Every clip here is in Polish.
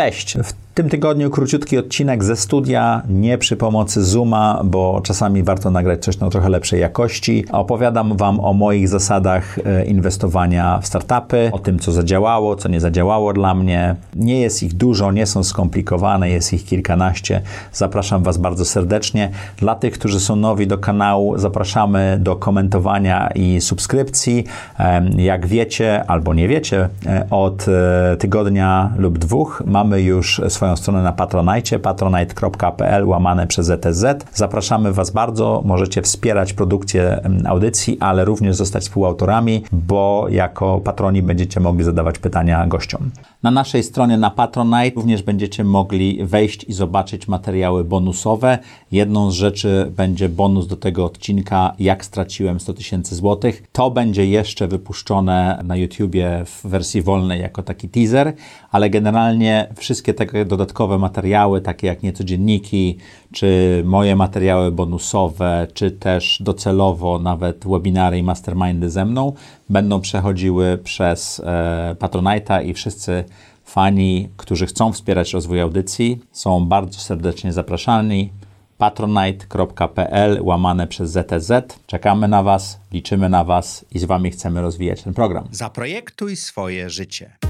Cześć! W tym tygodniu króciutki odcinek ze studia, nie przy pomocy Zooma, bo czasami warto nagrać coś na trochę lepszej jakości. Opowiadam Wam o moich zasadach e, inwestowania w startupy, o tym, co zadziałało, co nie zadziałało dla mnie. Nie jest ich dużo, nie są skomplikowane, jest ich kilkanaście. Zapraszam Was bardzo serdecznie. Dla tych, którzy są nowi do kanału, zapraszamy do komentowania i subskrypcji. Jak wiecie albo nie wiecie, e, od e, tygodnia lub dwóch mamy już swoją stronę na Patronite, patronite.pl łamane przez ETZ. Zapraszamy Was bardzo, możecie wspierać produkcję audycji, ale również zostać współautorami, bo jako patroni będziecie mogli zadawać pytania gościom. Na naszej stronie na Patronite również będziecie mogli wejść i zobaczyć materiały bonusowe. Jedną z rzeczy będzie bonus do tego odcinka, jak straciłem 100 tysięcy złotych. To będzie jeszcze wypuszczone na YouTubie w wersji wolnej jako taki teaser, ale generalnie wszystkie te dodatkowe materiały, takie jak niecodzienniki, czy moje materiały bonusowe, czy też docelowo nawet webinary i mastermindy ze mną, będą przechodziły przez e, Patronite'a i wszyscy fani, którzy chcą wspierać rozwój audycji, są bardzo serdecznie zapraszani patronite.pl łamane przez ZTZ. Czekamy na Was, liczymy na Was i z Wami chcemy rozwijać ten program. Zaprojektuj swoje życie.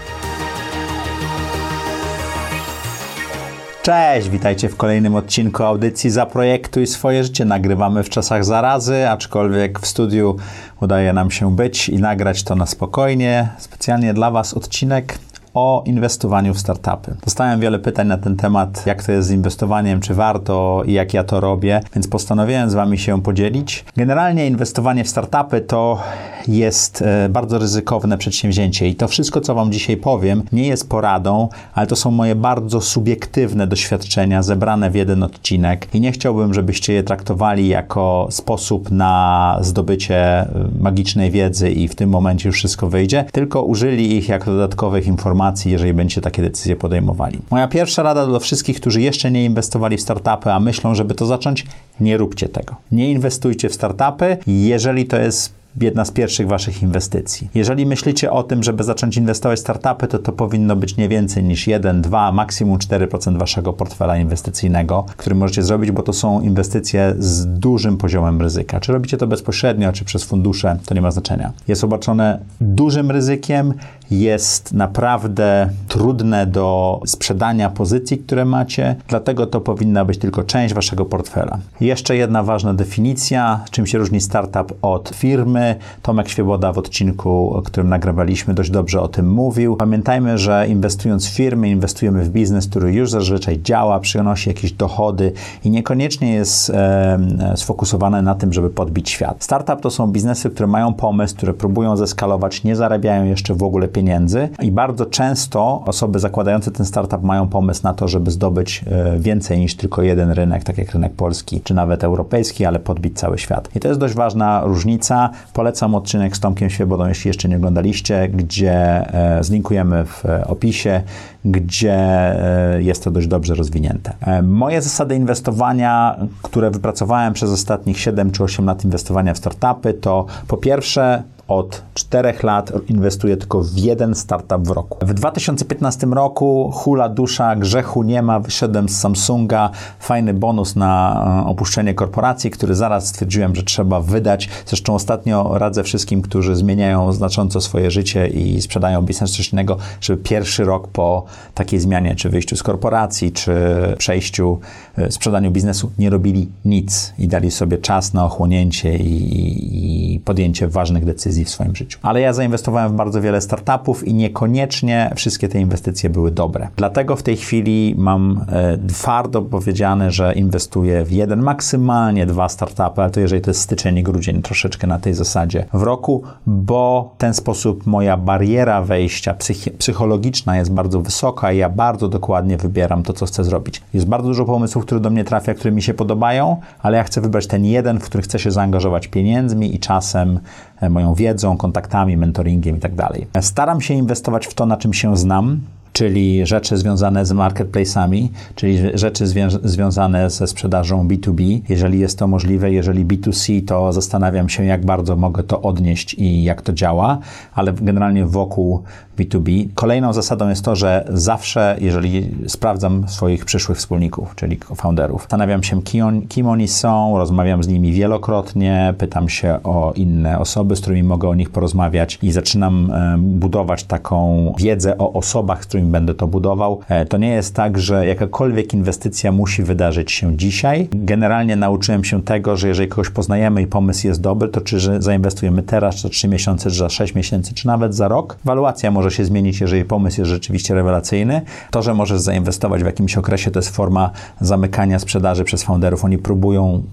Cześć, witajcie w kolejnym odcinku audycji Zaprojektuj swoje życie. Nagrywamy w czasach zarazy, aczkolwiek w studiu udaje nam się być i nagrać to na spokojnie. Specjalnie dla Was odcinek o inwestowaniu w startupy. Dostałem wiele pytań na ten temat, jak to jest z inwestowaniem, czy warto i jak ja to robię, więc postanowiłem z Wami się podzielić. Generalnie inwestowanie w startupy to jest e, bardzo ryzykowne przedsięwzięcie i to wszystko, co Wam dzisiaj powiem, nie jest poradą, ale to są moje bardzo subiektywne doświadczenia zebrane w jeden odcinek i nie chciałbym, żebyście je traktowali jako sposób na zdobycie e, magicznej wiedzy i w tym momencie już wszystko wyjdzie, tylko użyli ich jako dodatkowych informacji, jeżeli będziecie takie decyzje podejmowali. Moja pierwsza rada do wszystkich, którzy jeszcze nie inwestowali w startupy, a myślą, żeby to zacząć, nie róbcie tego. Nie inwestujcie w startupy, jeżeli to jest jedna z pierwszych waszych inwestycji. Jeżeli myślicie o tym, żeby zacząć inwestować w startupy, to to powinno być nie więcej niż 1, 2, maksimum 4% waszego portfela inwestycyjnego, który możecie zrobić, bo to są inwestycje z dużym poziomem ryzyka. Czy robicie to bezpośrednio, czy przez fundusze, to nie ma znaczenia. Jest obarczone dużym ryzykiem, jest naprawdę trudne do sprzedania pozycji, które macie, dlatego to powinna być tylko część waszego portfela. Jeszcze jedna ważna definicja, czym się różni startup od firmy. Tomek Świeboda w odcinku, którym nagrywaliśmy, dość dobrze o tym mówił. Pamiętajmy, że inwestując w firmy, inwestujemy w biznes, który już zazwyczaj działa, przynosi jakieś dochody i niekoniecznie jest e, sfokusowany na tym, żeby podbić świat. Startup to są biznesy, które mają pomysł, które próbują zeskalować, nie zarabiają jeszcze w ogóle pieniędzy pieniędzy i bardzo często osoby zakładające ten startup mają pomysł na to, żeby zdobyć e, więcej niż tylko jeden rynek, tak jak rynek polski, czy nawet europejski, ale podbić cały świat. I to jest dość ważna różnica. Polecam odcinek z Tomkiem Świebodą, jeśli jeszcze nie oglądaliście, gdzie e, zlinkujemy w e, opisie, gdzie jest to dość dobrze rozwinięte. Moje zasady inwestowania, które wypracowałem przez ostatnich 7 czy 8 lat inwestowania w startupy, to po pierwsze od 4 lat inwestuję tylko w jeden startup w roku. W 2015 roku hula dusza, grzechu nie ma, wyszedłem z Samsunga, fajny bonus na e, opuszczenie korporacji, który zaraz stwierdziłem, że trzeba wydać. Zresztą ostatnio radzę wszystkim, którzy zmieniają znacząco swoje życie i sprzedają biznes coś żeby pierwszy rok po takiej zmianie, czy wyjściu z korporacji, czy przejściu, e, sprzedaniu biznesu, nie robili nic i dali sobie czas na ochłonięcie i, i podjęcie ważnych decyzji w swoim życiu. Ale ja zainwestowałem w bardzo wiele startupów i niekoniecznie wszystkie te inwestycje były dobre. Dlatego w tej chwili mam e, twardo powiedziane, że inwestuję w jeden, maksymalnie dwa startupy, ale to jeżeli to jest styczeń i grudzień, troszeczkę na tej zasadzie w roku, bo w ten sposób moja bariera wejścia psychologiczna jest bardzo wysoka i ja bardzo dokładnie wybieram to, co chcę zrobić. Jest bardzo dużo pomysłów, które do mnie trafia, które mi się podobają, ale ja chcę wybrać ten jeden, w który chcę się zaangażować pieniędzmi i czasem moją wiedzą, kontaktami, mentoringiem i tak. Staram się inwestować w to, na czym się znam, czyli rzeczy związane z marketplace'ami, czyli rzeczy zwią- związane ze sprzedażą B2B. Jeżeli jest to możliwe, jeżeli B2C, to zastanawiam się, jak bardzo mogę to odnieść i jak to działa, ale generalnie wokół B2B. Kolejną zasadą jest to, że zawsze, jeżeli sprawdzam swoich przyszłych wspólników, czyli founderów, zastanawiam się, kim, on, kim oni są, rozmawiam z nimi wielokrotnie, pytam się o inne osoby, z którymi mogę o nich porozmawiać i zaczynam budować taką wiedzę o osobach, z którymi będę to budował. E, to nie jest tak, że jakakolwiek inwestycja musi wydarzyć się dzisiaj. Generalnie nauczyłem się tego, że jeżeli kogoś poznajemy i pomysł jest dobry, to czy zainwestujemy teraz, czy za 3 miesiące, czy za 6 miesięcy, czy nawet za rok, waluacja może się zmienić, jeżeli pomysł jest rzeczywiście rewelacyjny. To, że możesz zainwestować w jakimś okresie, to jest forma zamykania sprzedaży przez founderów. Oni próbują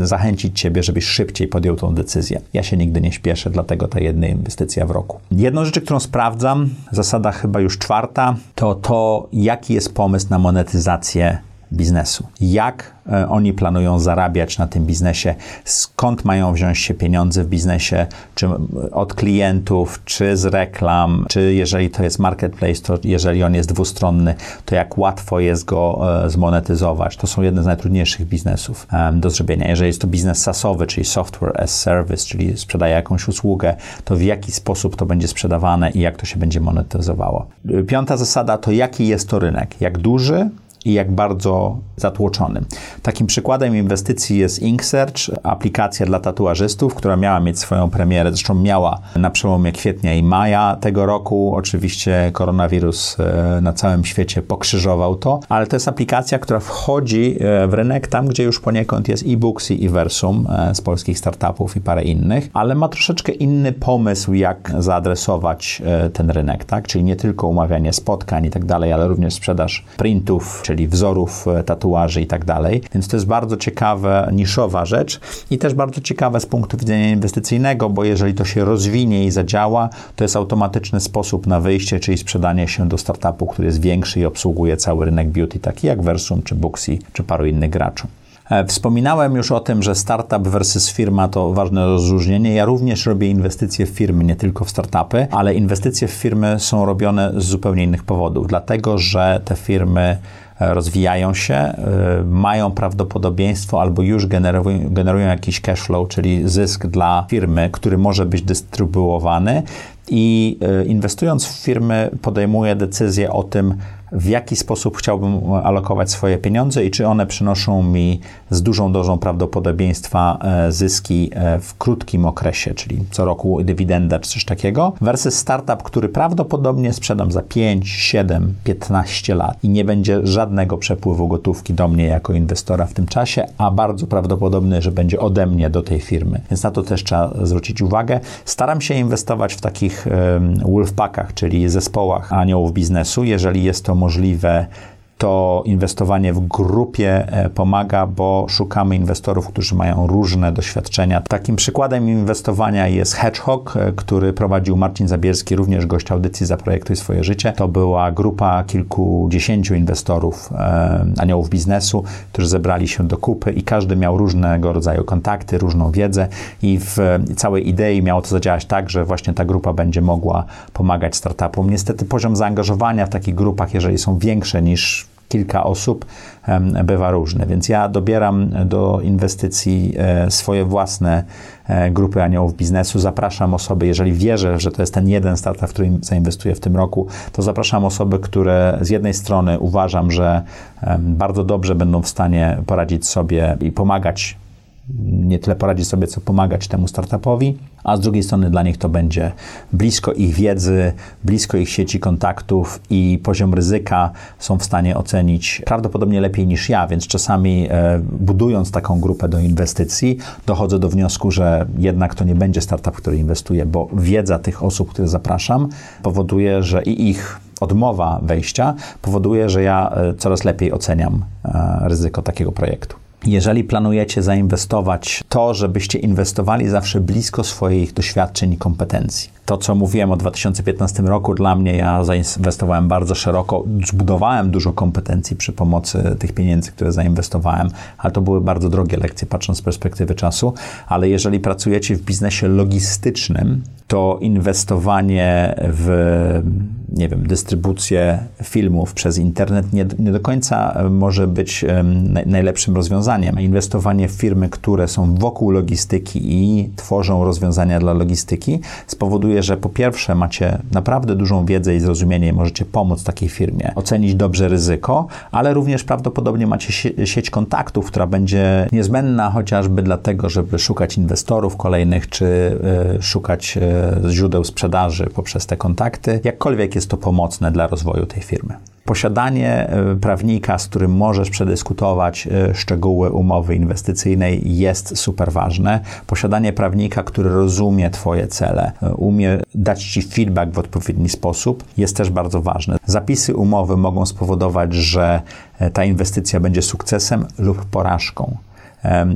e, zachęcić ciebie, żebyś szybciej podjął tą decyzję. Ja się nigdy nie śpieszę, dlatego ta jedna inwestycja w roku. Jedną rzecz, którą sprawdzam, zasada chyba już czwarta, to to, jaki jest pomysł na monetyzację biznesu. Jak e, oni planują zarabiać na tym biznesie, skąd mają wziąć się pieniądze w biznesie, czy od klientów, czy z reklam, czy jeżeli to jest marketplace, to jeżeli on jest dwustronny, to jak łatwo jest go e, zmonetyzować. To są jedne z najtrudniejszych biznesów do zrobienia. Jeżeli jest to biznes SaaSowy, czyli software as service, czyli sprzedaje jakąś usługę, to w jaki sposób to będzie sprzedawane i jak to się będzie monetyzowało. Piąta zasada to jaki jest to rynek, jak duży, i jak bardzo zatłoczony. Takim przykładem inwestycji jest InkSearch, aplikacja dla tatuażystów, która miała mieć swoją premierę, zresztą miała na przełomie kwietnia i maja tego roku. Oczywiście koronawirus e, na całym świecie pokrzyżował to, ale to jest aplikacja, która wchodzi e, w rynek tam, gdzie już poniekąd jest e-books i Versum e, z polskich startupów i parę innych, ale ma troszeczkę inny pomysł, jak zaadresować ten rynek, tak? Czyli nie tylko umawianie spotkań i tak dalej, ale również sprzedaż printów, czyli wzorów e, tatuaży i tak dalej. Więc to jest bardzo ciekawa, niszowa rzecz i też bardzo ciekawe z punktu widzenia inwestycyjnego, bo jeżeli to się rozwinie i zadziała, to jest automatyczny sposób na wyjście, czyli sprzedanie się do startupu, który jest większy i obsługuje cały rynek beauty, taki jak Versum, czy Booksy, czy paru innych graczy. E, wspominałem już o tym, że startup versus firma to ważne rozróżnienie. Ja również robię inwestycje w firmy, nie tylko w startupy, ale inwestycje w firmy są robione z zupełnie innych powodów, dlatego że te firmy rozwijają się, y, mają prawdopodobieństwo albo już generują, generują jakiś cash flow, czyli zysk dla firmy, który może być dystrybuowany i y, inwestując w firmy podejmuję decyzję o tym, w jaki sposób chciałbym alokować swoje pieniądze i czy one przynoszą mi z dużą dozą prawdopodobieństwa e, zyski e, w krótkim okresie, czyli co roku dywidenda czy coś takiego, versus startup, który prawdopodobnie sprzedam za 5, 7, 15 lat i nie będzie żadnego przepływu gotówki do mnie jako inwestora w tym czasie, a bardzo prawdopodobne, że będzie ode mnie do tej firmy. Więc na to też trzeba zwrócić uwagę. Staram się inwestować w takich wolfpackach, czyli zespołach aniołów biznesu, jeżeli jest to możliwe, to inwestowanie w grupie e, pomaga, bo szukamy inwestorów, którzy mają różne doświadczenia. Takim przykładem inwestowania jest Hedgehog, e, który prowadził Marcin Zabierski, również gość audycji Zaprojektuj swoje życie. To była grupa kilkudziesięciu inwestorów, e, aniołów biznesu, którzy zebrali się do kupy i każdy miał różnego rodzaju kontakty, różną wiedzę i w całej idei miało to zadziałać tak, że właśnie ta grupa będzie mogła pomagać startupom. Niestety poziom zaangażowania w takich grupach, jeżeli są większe niż kilka osób, bywa różny. Więc ja dobieram do inwestycji e, swoje własne e, grupy aniołów biznesu. Zapraszam osoby, jeżeli wierzę, że to jest ten jeden startup, w którym zainwestuję w tym roku, to zapraszam osoby, które z jednej strony uważam, że bardzo dobrze będą w stanie poradzić sobie i pomagać nie tyle poradzić sobie, co pomagać temu startupowi, a z drugiej strony dla nich to będzie blisko ich wiedzy, blisko ich sieci kontaktów i poziom ryzyka są w stanie ocenić prawdopodobnie lepiej niż ja, więc czasami e, budując taką grupę do inwestycji, dochodzę do wniosku, że jednak to nie będzie startup, który inwestuje, bo wiedza tych osób, które zapraszam, powoduje, że i ich odmowa wejścia powoduje, że ja e, coraz lepiej oceniam e, ryzyko takiego projektu. Jeżeli planujecie zainwestować, to żebyście inwestowali zawsze blisko swoich doświadczeń i kompetencji. To, co mówiłem o 2015 roku, dla mnie ja zainwestowałem bardzo szeroko, zbudowałem dużo kompetencji przy pomocy tych pieniędzy, które zainwestowałem, ale to były bardzo drogie lekcje, patrząc z perspektywy czasu. Ale jeżeli pracujecie w biznesie logistycznym, to inwestowanie w, nie wiem, dystrybucję filmów przez internet nie, nie do końca może być najlepszym rozwiązaniem. Inwestowanie w firmy, które są wokół logistyki i tworzą rozwiązania dla logistyki, spowoduje, że po pierwsze macie naprawdę dużą wiedzę i zrozumienie możecie pomóc takiej firmie, ocenić dobrze ryzyko, ale również prawdopodobnie macie sieć kontaktów, która będzie niezbędna chociażby dlatego, żeby szukać inwestorów kolejnych, czy y, szukać y, źródeł sprzedaży poprzez te kontakty, jakkolwiek jest to pomocne dla rozwoju tej firmy. Posiadanie e, prawnika, z którym możesz przedyskutować e, szczegóły umowy inwestycyjnej jest super ważne. Posiadanie prawnika, który rozumie Twoje cele, e, umie dać Ci feedback w odpowiedni sposób, jest też bardzo ważne. Zapisy umowy mogą spowodować, że ta inwestycja będzie sukcesem lub porażką.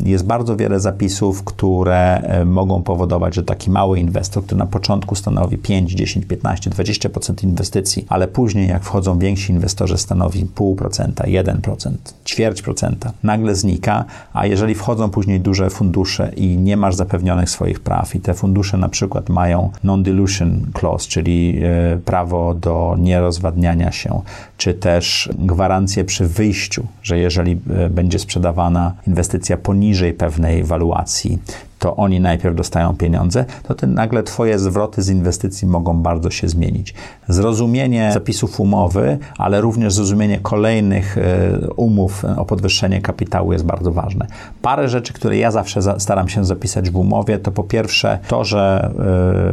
Jest bardzo wiele zapisów, które mogą powodować, że taki mały inwestor, który na początku stanowi 5, 10, 15, 20% inwestycji, ale później jak wchodzą więksi inwestorzy stanowi 0,5%, 1%, ćwierć procenta, nagle znika, a jeżeli wchodzą później duże fundusze i nie masz zapewnionych swoich praw i te fundusze na przykład mają non-dilution clause, czyli e, prawo do nierozwadniania się, czy też gwarancję przy wyjściu, że jeżeli e, będzie sprzedawana inwestycja poniżej pewnej waluacji, to oni najpierw dostają pieniądze, to ten nagle Twoje zwroty z inwestycji mogą bardzo się zmienić. Zrozumienie zapisów umowy, ale również zrozumienie kolejnych e, umów o podwyższenie kapitału jest bardzo ważne. Parę rzeczy, które ja zawsze staram się zapisać w umowie, to po pierwsze to, że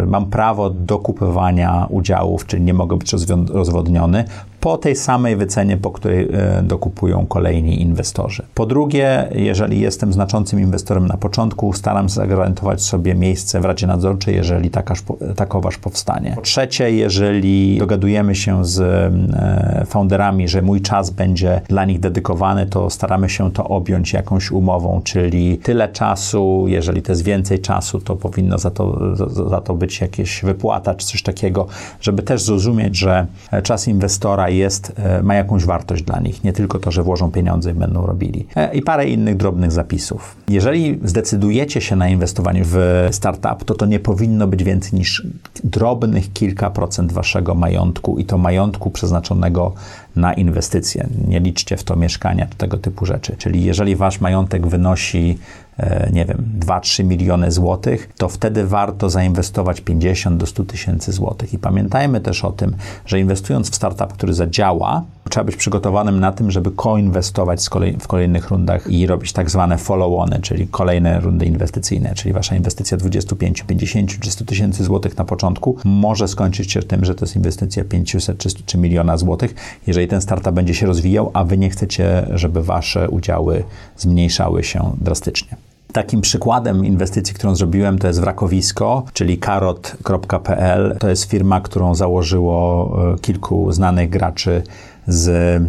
e, mam prawo do kupowania udziałów, czyli nie mogę być rozwodniony po tej samej wycenie, po której e, dokupują kolejni inwestorzy. Po drugie, jeżeli jestem znaczącym inwestorem na początku, staram się zagwarantować sobie miejsce w Radzie Nadzorczej, jeżeli takaż, takoważ powstanie. Po trzecie, jeżeli dogadujemy się z e, founderami, że mój czas będzie dla nich dedykowany, to staramy się to objąć jakąś umową, czyli tyle czasu, jeżeli to jest więcej czasu, to powinno za to, za, to być jakieś wypłata czy coś takiego, żeby też zrozumieć, że czas inwestora jest, e, ma jakąś wartość dla nich, nie tylko to, że włożą pieniądze i będą robili. E, I parę innych drobnych zapisów. Jeżeli zdecydujecie się na inwestowanie w startup, to to nie powinno być więcej niż drobnych kilka procent waszego majątku i to majątku przeznaczonego na inwestycje. Nie liczcie w to mieszkania, tego typu rzeczy. Czyli jeżeli wasz majątek wynosi E, nie wiem, 2-3 miliony złotych, to wtedy warto zainwestować 50 do 100 tysięcy złotych. I pamiętajmy też o tym, że inwestując w startup, który zadziała, trzeba być przygotowanym na tym, żeby koinwestować kolej, w kolejnych rundach i robić tak zwane follow-ony, czyli kolejne rundy inwestycyjne, czyli wasza inwestycja 25, 50 czy 100 tysięcy złotych na początku może skończyć się tym, że to jest inwestycja 500 czy, czy miliona złotych, jeżeli ten startup będzie się rozwijał, a wy nie chcecie, żeby wasze udziały zmniejszały się drastycznie. Takim przykładem inwestycji, którą zrobiłem, to jest wrakowisko, czyli karot.pl. To jest firma, którą założyło e, kilku znanych graczy z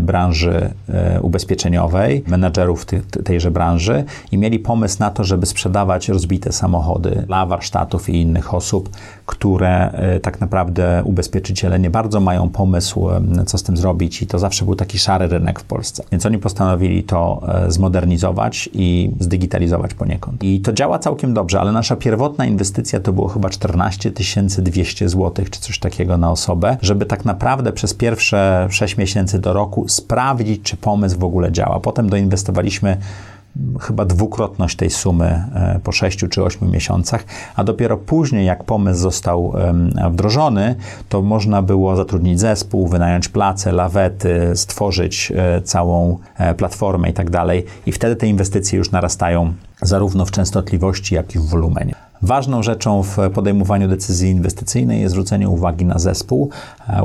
branży e, ubezpieczeniowej, menedżerów tejże branży i mieli pomysł na to, żeby sprzedawać rozbite samochody dla warsztatów i innych osób, które e, tak naprawdę ubezpieczyciele nie bardzo mają pomysł, co z tym zrobić i to zawsze był taki szary rynek w Polsce. Więc oni postanowili to zmodernizować i zdigitalizować poniekąd. I to działa całkiem dobrze, ale nasza pierwotna inwestycja to było chyba 14 200 zł czy coś takiego na osobę, żeby tak naprawdę przez pierwsze 6 miesięcy do roku sprawdzić, czy pomysł w ogóle działa. Potem doinwestowaliśmy chyba dwukrotność tej sumy e, po 6 czy 8 miesiącach, a dopiero później, jak pomysł został wdrożony, to można było zatrudnić zespół, wynająć place, lawety, stworzyć e, całą e, platformę i tak dalej. I wtedy te inwestycje już narastają zarówno w częstotliwości, jak i w wolumenie. Ważną rzeczą w podejmowaniu decyzji inwestycyjnej jest zwrócenie uwagi na zespół.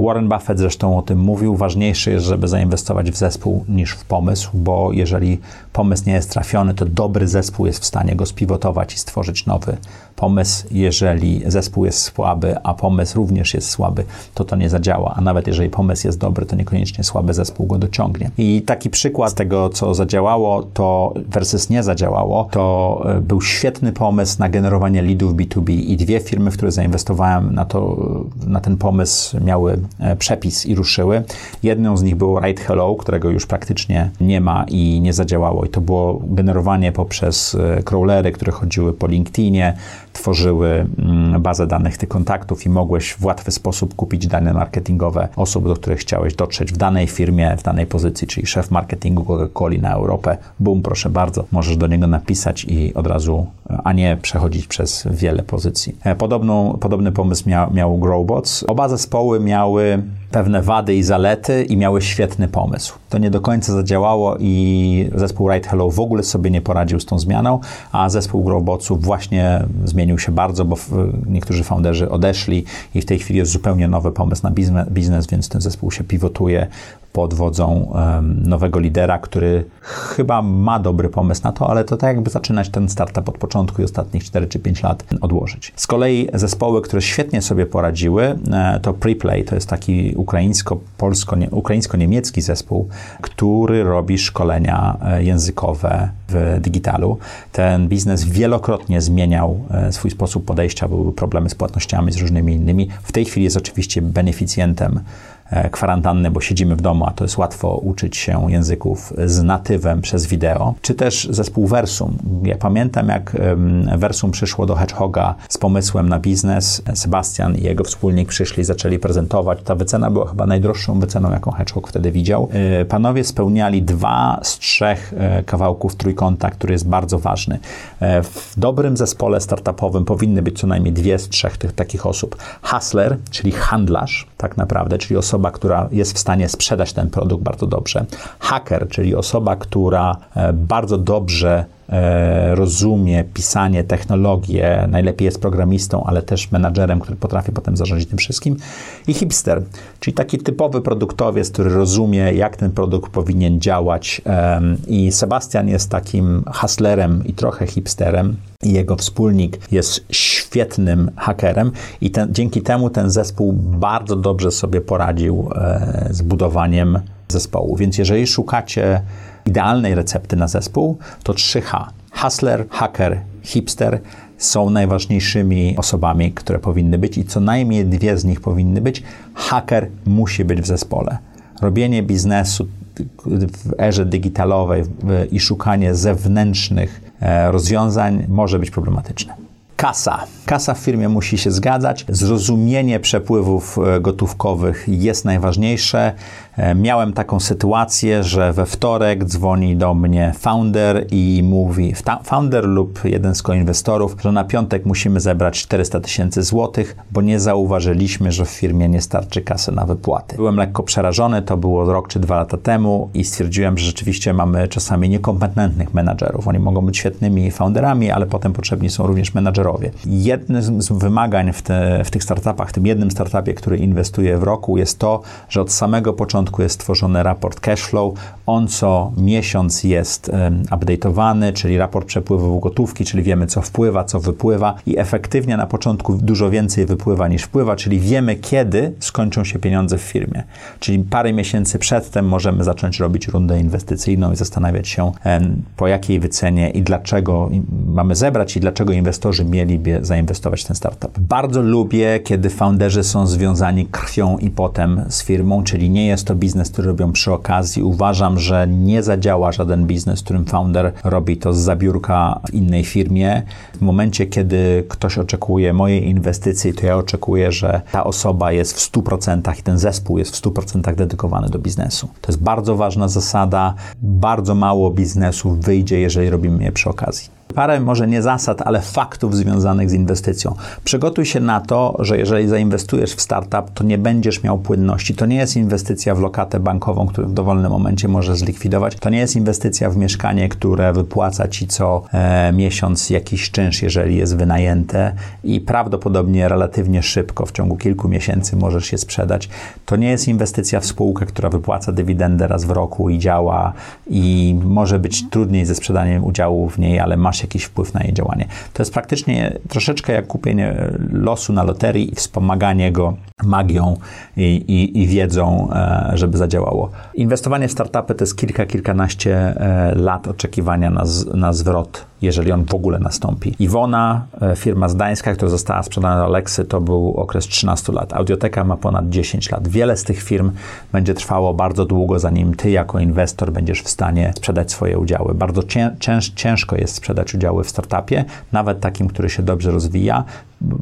Warren Buffett zresztą o tym mówił. Ważniejsze jest, żeby zainwestować w zespół niż w pomysł, bo jeżeli pomysł nie jest trafiony, to dobry zespół jest w stanie go spiwotować i stworzyć nowy pomysł, jeżeli zespół jest słaby, a pomysł również jest słaby, to to nie zadziała. A nawet jeżeli pomysł jest dobry, to niekoniecznie słaby zespół go dociągnie. I taki przykład tego, co zadziałało, to versus nie zadziałało, to e, był świetny pomysł na generowanie leadów B2B i dwie firmy, w które zainwestowałem na, to, na ten pomysł, miały e, przepis i ruszyły. Jedną z nich było Write Hello, którego już praktycznie nie ma i nie zadziałało. I to było generowanie poprzez e, crawlery, które chodziły po LinkedInie, tworzyły mm, bazę danych tych kontaktów i mogłeś w łatwy sposób kupić dane marketingowe osób, do których chciałeś dotrzeć w danej firmie, w danej pozycji, czyli szef marketingu Coca-Coli na Europę. Bum, proszę bardzo, możesz do niego napisać i od razu, a nie przechodzić przez wiele pozycji. E, podobną, podobny pomysł miał, miał Growbots. Oba zespoły miały pewne wady i zalety i miały świetny pomysł. To nie do końca zadziałało i zespół Right Hello w ogóle sobie nie poradził z tą zmianą, a zespół Growbotsów właśnie zmienił się bardzo, bo niektórzy founderzy odeszli i w tej chwili jest zupełnie nowy pomysł na biznes, więc ten zespół się pivotuje pod wodzą nowego lidera, który chyba ma dobry pomysł na to, ale to tak jakby zaczynać ten startup od początku i ostatnich 4 czy 5 lat odłożyć. Z kolei zespoły, które świetnie sobie poradziły, e, to Preplay, to jest taki ukraińsko-polsko, ukraińsko-niemiecki zespół, który robi szkolenia e, językowe w digitalu. Ten biznes wielokrotnie zmieniał e, swój sposób podejścia, były problemy z płatnościami, z różnymi innymi. W tej chwili jest oczywiście beneficjentem kwarantanny, bo siedzimy w domu, a to jest łatwo uczyć się języków z natywem przez wideo, czy też zespół Versum. Ja pamiętam, jak Versum przyszło do Hedgehoga z pomysłem na biznes. Sebastian i jego wspólnik przyszli, zaczęli prezentować. Ta wycena była chyba najdroższą wyceną, jaką Hedgehog wtedy widział. E, panowie spełniali dwa z trzech e, kawałków trójkąta, który jest bardzo ważny. W dobrym zespole startupowym powinny być co najmniej dwie z trzech tych takich osób. Hustler, czyli handlarz, tak naprawdę, czyli osoba, osoba, która jest w stanie sprzedać ten produkt bardzo dobrze. Hacker, czyli osoba, która e, bardzo dobrze rozumie pisanie, technologię, najlepiej jest programistą, ale też menadżerem, który potrafi potem zarządzić tym wszystkim. I hipster, czyli taki typowy produktowiec, który rozumie, jak ten produkt powinien działać. I Sebastian jest takim hustlerem i trochę hipsterem i jego wspólnik jest świetnym hakerem i ten, dzięki temu ten zespół bardzo dobrze sobie poradził e, z budowaniem zespołu. Więc jeżeli szukacie idealnej recepty na zespół, to 3H. Hustler, hacker, hipster są najważniejszymi osobami, które powinny być i co najmniej dwie z nich powinny być. Haker musi być w zespole. Robienie biznesu w erze digitalowej i szukanie zewnętrznych e, rozwiązań może być problematyczne. Kasa. Kasa w firmie musi się zgadzać. Zrozumienie przepływów e, gotówkowych jest najważniejsze. E, miałem taką sytuację, że we wtorek dzwoni do mnie founder i mówi, founder lub jeden z koinwestorów, że na piątek musimy zebrać 400 tysięcy złotych, bo nie zauważyliśmy, że w firmie nie starczy kasy na wypłaty. Byłem lekko przerażony, to było rok czy dwa lata temu i stwierdziłem, że rzeczywiście mamy czasami niekompetentnych menadżerów. Oni mogą być świetnymi founderami, ale potem potrzebni są również menadżerowie. Jednym z wymagań w, te, w tych startupach, w tym jednym startupie, który inwestuje w roku, jest to, że od samego początku początku jest tworzony raport cashflow. On co miesiąc jest update'owany, czyli raport przepływu gotówki, czyli wiemy co wpływa, co wypływa i efektywnie na początku dużo więcej wypływa niż wpływa, czyli wiemy kiedy skończą się pieniądze w firmie. Czyli parę miesięcy przedtem możemy zacząć robić rundę inwestycyjną i zastanawiać się po jakiej wycenie i dlaczego mamy zebrać i dlaczego inwestorzy mieliby zainwestować w ten startup. Bardzo lubię, kiedy founderzy są związani krwią i potem z firmą, czyli nie jest to biznes, który robią przy okazji. Uważam, że nie zadziała żaden biznes, w którym founder robi to z zabiórka w innej firmie. W momencie, kiedy ktoś oczekuje mojej inwestycji, to ja oczekuję, że ta osoba jest w 100% i ten zespół jest w 100% dedykowany do biznesu. To jest bardzo ważna zasada. Bardzo mało biznesów wyjdzie, jeżeli robimy je przy okazji parę może nie zasad, ale faktów związanych z inwestycją. Przygotuj się na to, że jeżeli zainwestujesz w startup, to nie będziesz miał płynności. To nie jest inwestycja w lokatę bankową, którą w dowolnym momencie możesz zlikwidować. To nie jest inwestycja w mieszkanie, które wypłaca ci co e, miesiąc jakiś czynsz, jeżeli jest wynajęte i prawdopodobnie relatywnie szybko, w ciągu kilku miesięcy możesz się sprzedać. To nie jest inwestycja w spółkę, która wypłaca dywidendę raz w roku i działa i może być trudniej ze sprzedaniem udziału w niej, ale masz masz jakiś wpływ na jej działanie. To jest praktycznie troszeczkę jak kupienie losu na loterii i wspomaganie go magią i, i, i wiedzą, e, żeby zadziałało. Inwestowanie w startupy to jest kilka, kilkanaście e, lat oczekiwania na, z, na zwrot jeżeli on w ogóle nastąpi. Iwona, e, firma zdańska, która została sprzedana do Alexy, to był okres 13 lat. Audioteka ma ponad 10 lat. Wiele z tych firm będzie trwało bardzo długo, zanim ty jako inwestor będziesz w stanie sprzedać swoje udziały. Bardzo cięż, ciężko jest sprzedać udziały w startupie, nawet takim, który się dobrze rozwija.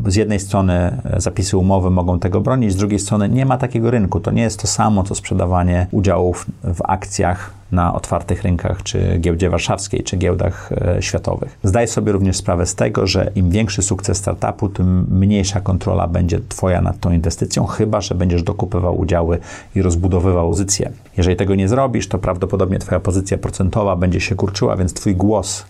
Z jednej strony zapisy umowy mogą tego bronić, z drugiej strony nie ma takiego rynku. To nie jest to samo, co sprzedawanie udziałów w akcjach na otwartych rynkach, czy giełdzie warszawskiej, czy giełdach e, światowych. Zdaj sobie również sprawę z tego, że im większy sukces startupu, tym mniejsza kontrola będzie Twoja nad tą inwestycją, chyba że będziesz dokupywał udziały i rozbudowywał pozycję. Jeżeli tego nie zrobisz, to prawdopodobnie Twoja pozycja procentowa będzie się kurczyła, więc Twój głos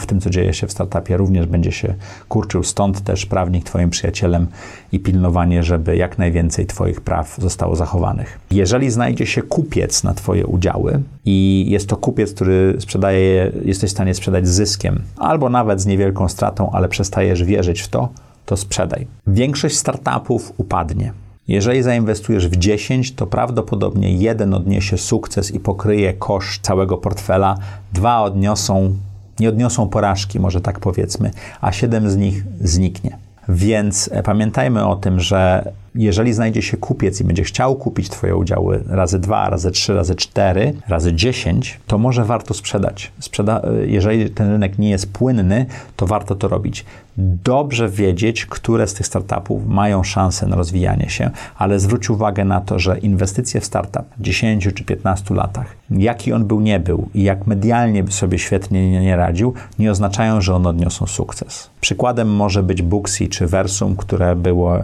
w tym, co dzieje się w startupie, również będzie się kurczył. Stąd też prawnik Twoim przyjacielem i pilnowanie, żeby jak najwięcej Twoich praw zostało zachowanych. Jeżeli znajdzie się kupiec na Twoje udziały i jest to kupiec, który sprzedaje, jesteś w stanie sprzedać z zyskiem, albo nawet z niewielką stratą, ale przestajesz wierzyć w to, to sprzedaj. Większość startupów upadnie. Jeżeli zainwestujesz w 10, to prawdopodobnie jeden odniesie sukces i pokryje koszt całego portfela, dwa odniosą, nie odniosą porażki, może tak powiedzmy, a siedem z nich zniknie. Więc e, pamiętajmy o tym, że jeżeli znajdzie się kupiec i będzie chciał kupić Twoje udziały razy dwa, razy trzy, razy cztery, razy dziesięć, to może warto sprzedać. Sprzeda e, jeżeli ten rynek nie jest płynny, to warto to robić. Dobrze wiedzieć, które z tych startupów mają szansę na rozwijanie się, ale zwróć uwagę na to, że inwestycje w startup w 10 czy 15 latach, jaki on był, nie był i jak medialnie sobie świetnie nie radził, nie oznaczają, że one odniosą sukces. Przykładem może być Booksy czy Versum, które było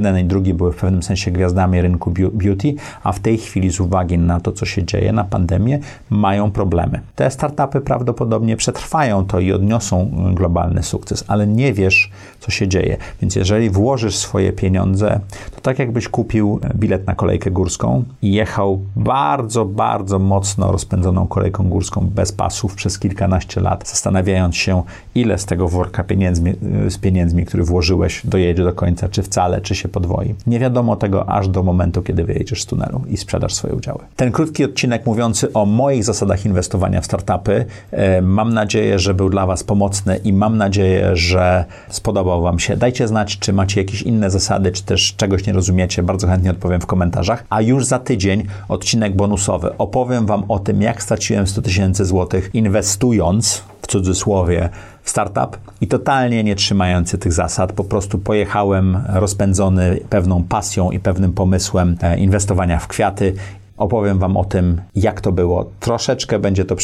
jeden i drugi były w pewnym sensie gwiazdami rynku beauty, a w tej chwili z uwagi na to, co się dzieje, na pandemię, mają problemy. Te startupy prawdopodobnie przetrwają to i odniosą globalny sukces, ale nie wiesz, co się dzieje. Więc jeżeli włożysz swoje pieniądze, to tak jakbyś kupił bilet na kolejkę górską i jechał bardzo, bardzo mocno rozpędzoną kolejką górską bez pasów przez kilkanaście lat, zastanawiając się, ile z tego worka pieniędzmi, z pieniędzmi, który włożyłeś, dojedzie do końca, czy wcale, czy się podwoi. Nie wiadomo tego aż do momentu, kiedy wyjedziesz z tunelu i sprzedasz swoje udziały. Ten krótki odcinek mówiący o moich zasadach inwestowania w startupy, e, mam nadzieję, że był dla Was pomocny i mam nadzieję, że spodobał Wam się. Dajcie znać, czy macie jakieś inne zasady, czy też czegoś nie rozumiecie. Bardzo chętnie odpowiem w komentarzach. A już za tydzień odcinek bonusowy. Opowiem Wam o tym, jak straciłem 100 tysięcy złotych inwestując w cudzysłowie startup i totalnie nie trzymający tych zasad. Po prostu pojechałem rozpędzony pewną pasją i pewnym pomysłem e, inwestowania w kwiaty opowiem Wam o tym, jak to było. Troszeczkę będzie to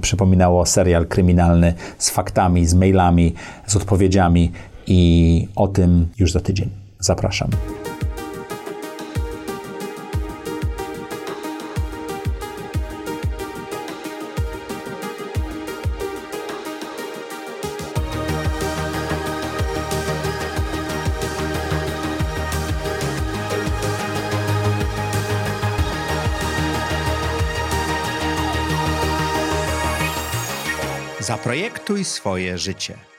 przypominało serial kryminalny z faktami, z mailami, z odpowiedziami i o tym już za tydzień. Zapraszam. Zaprojektuj swoje życie.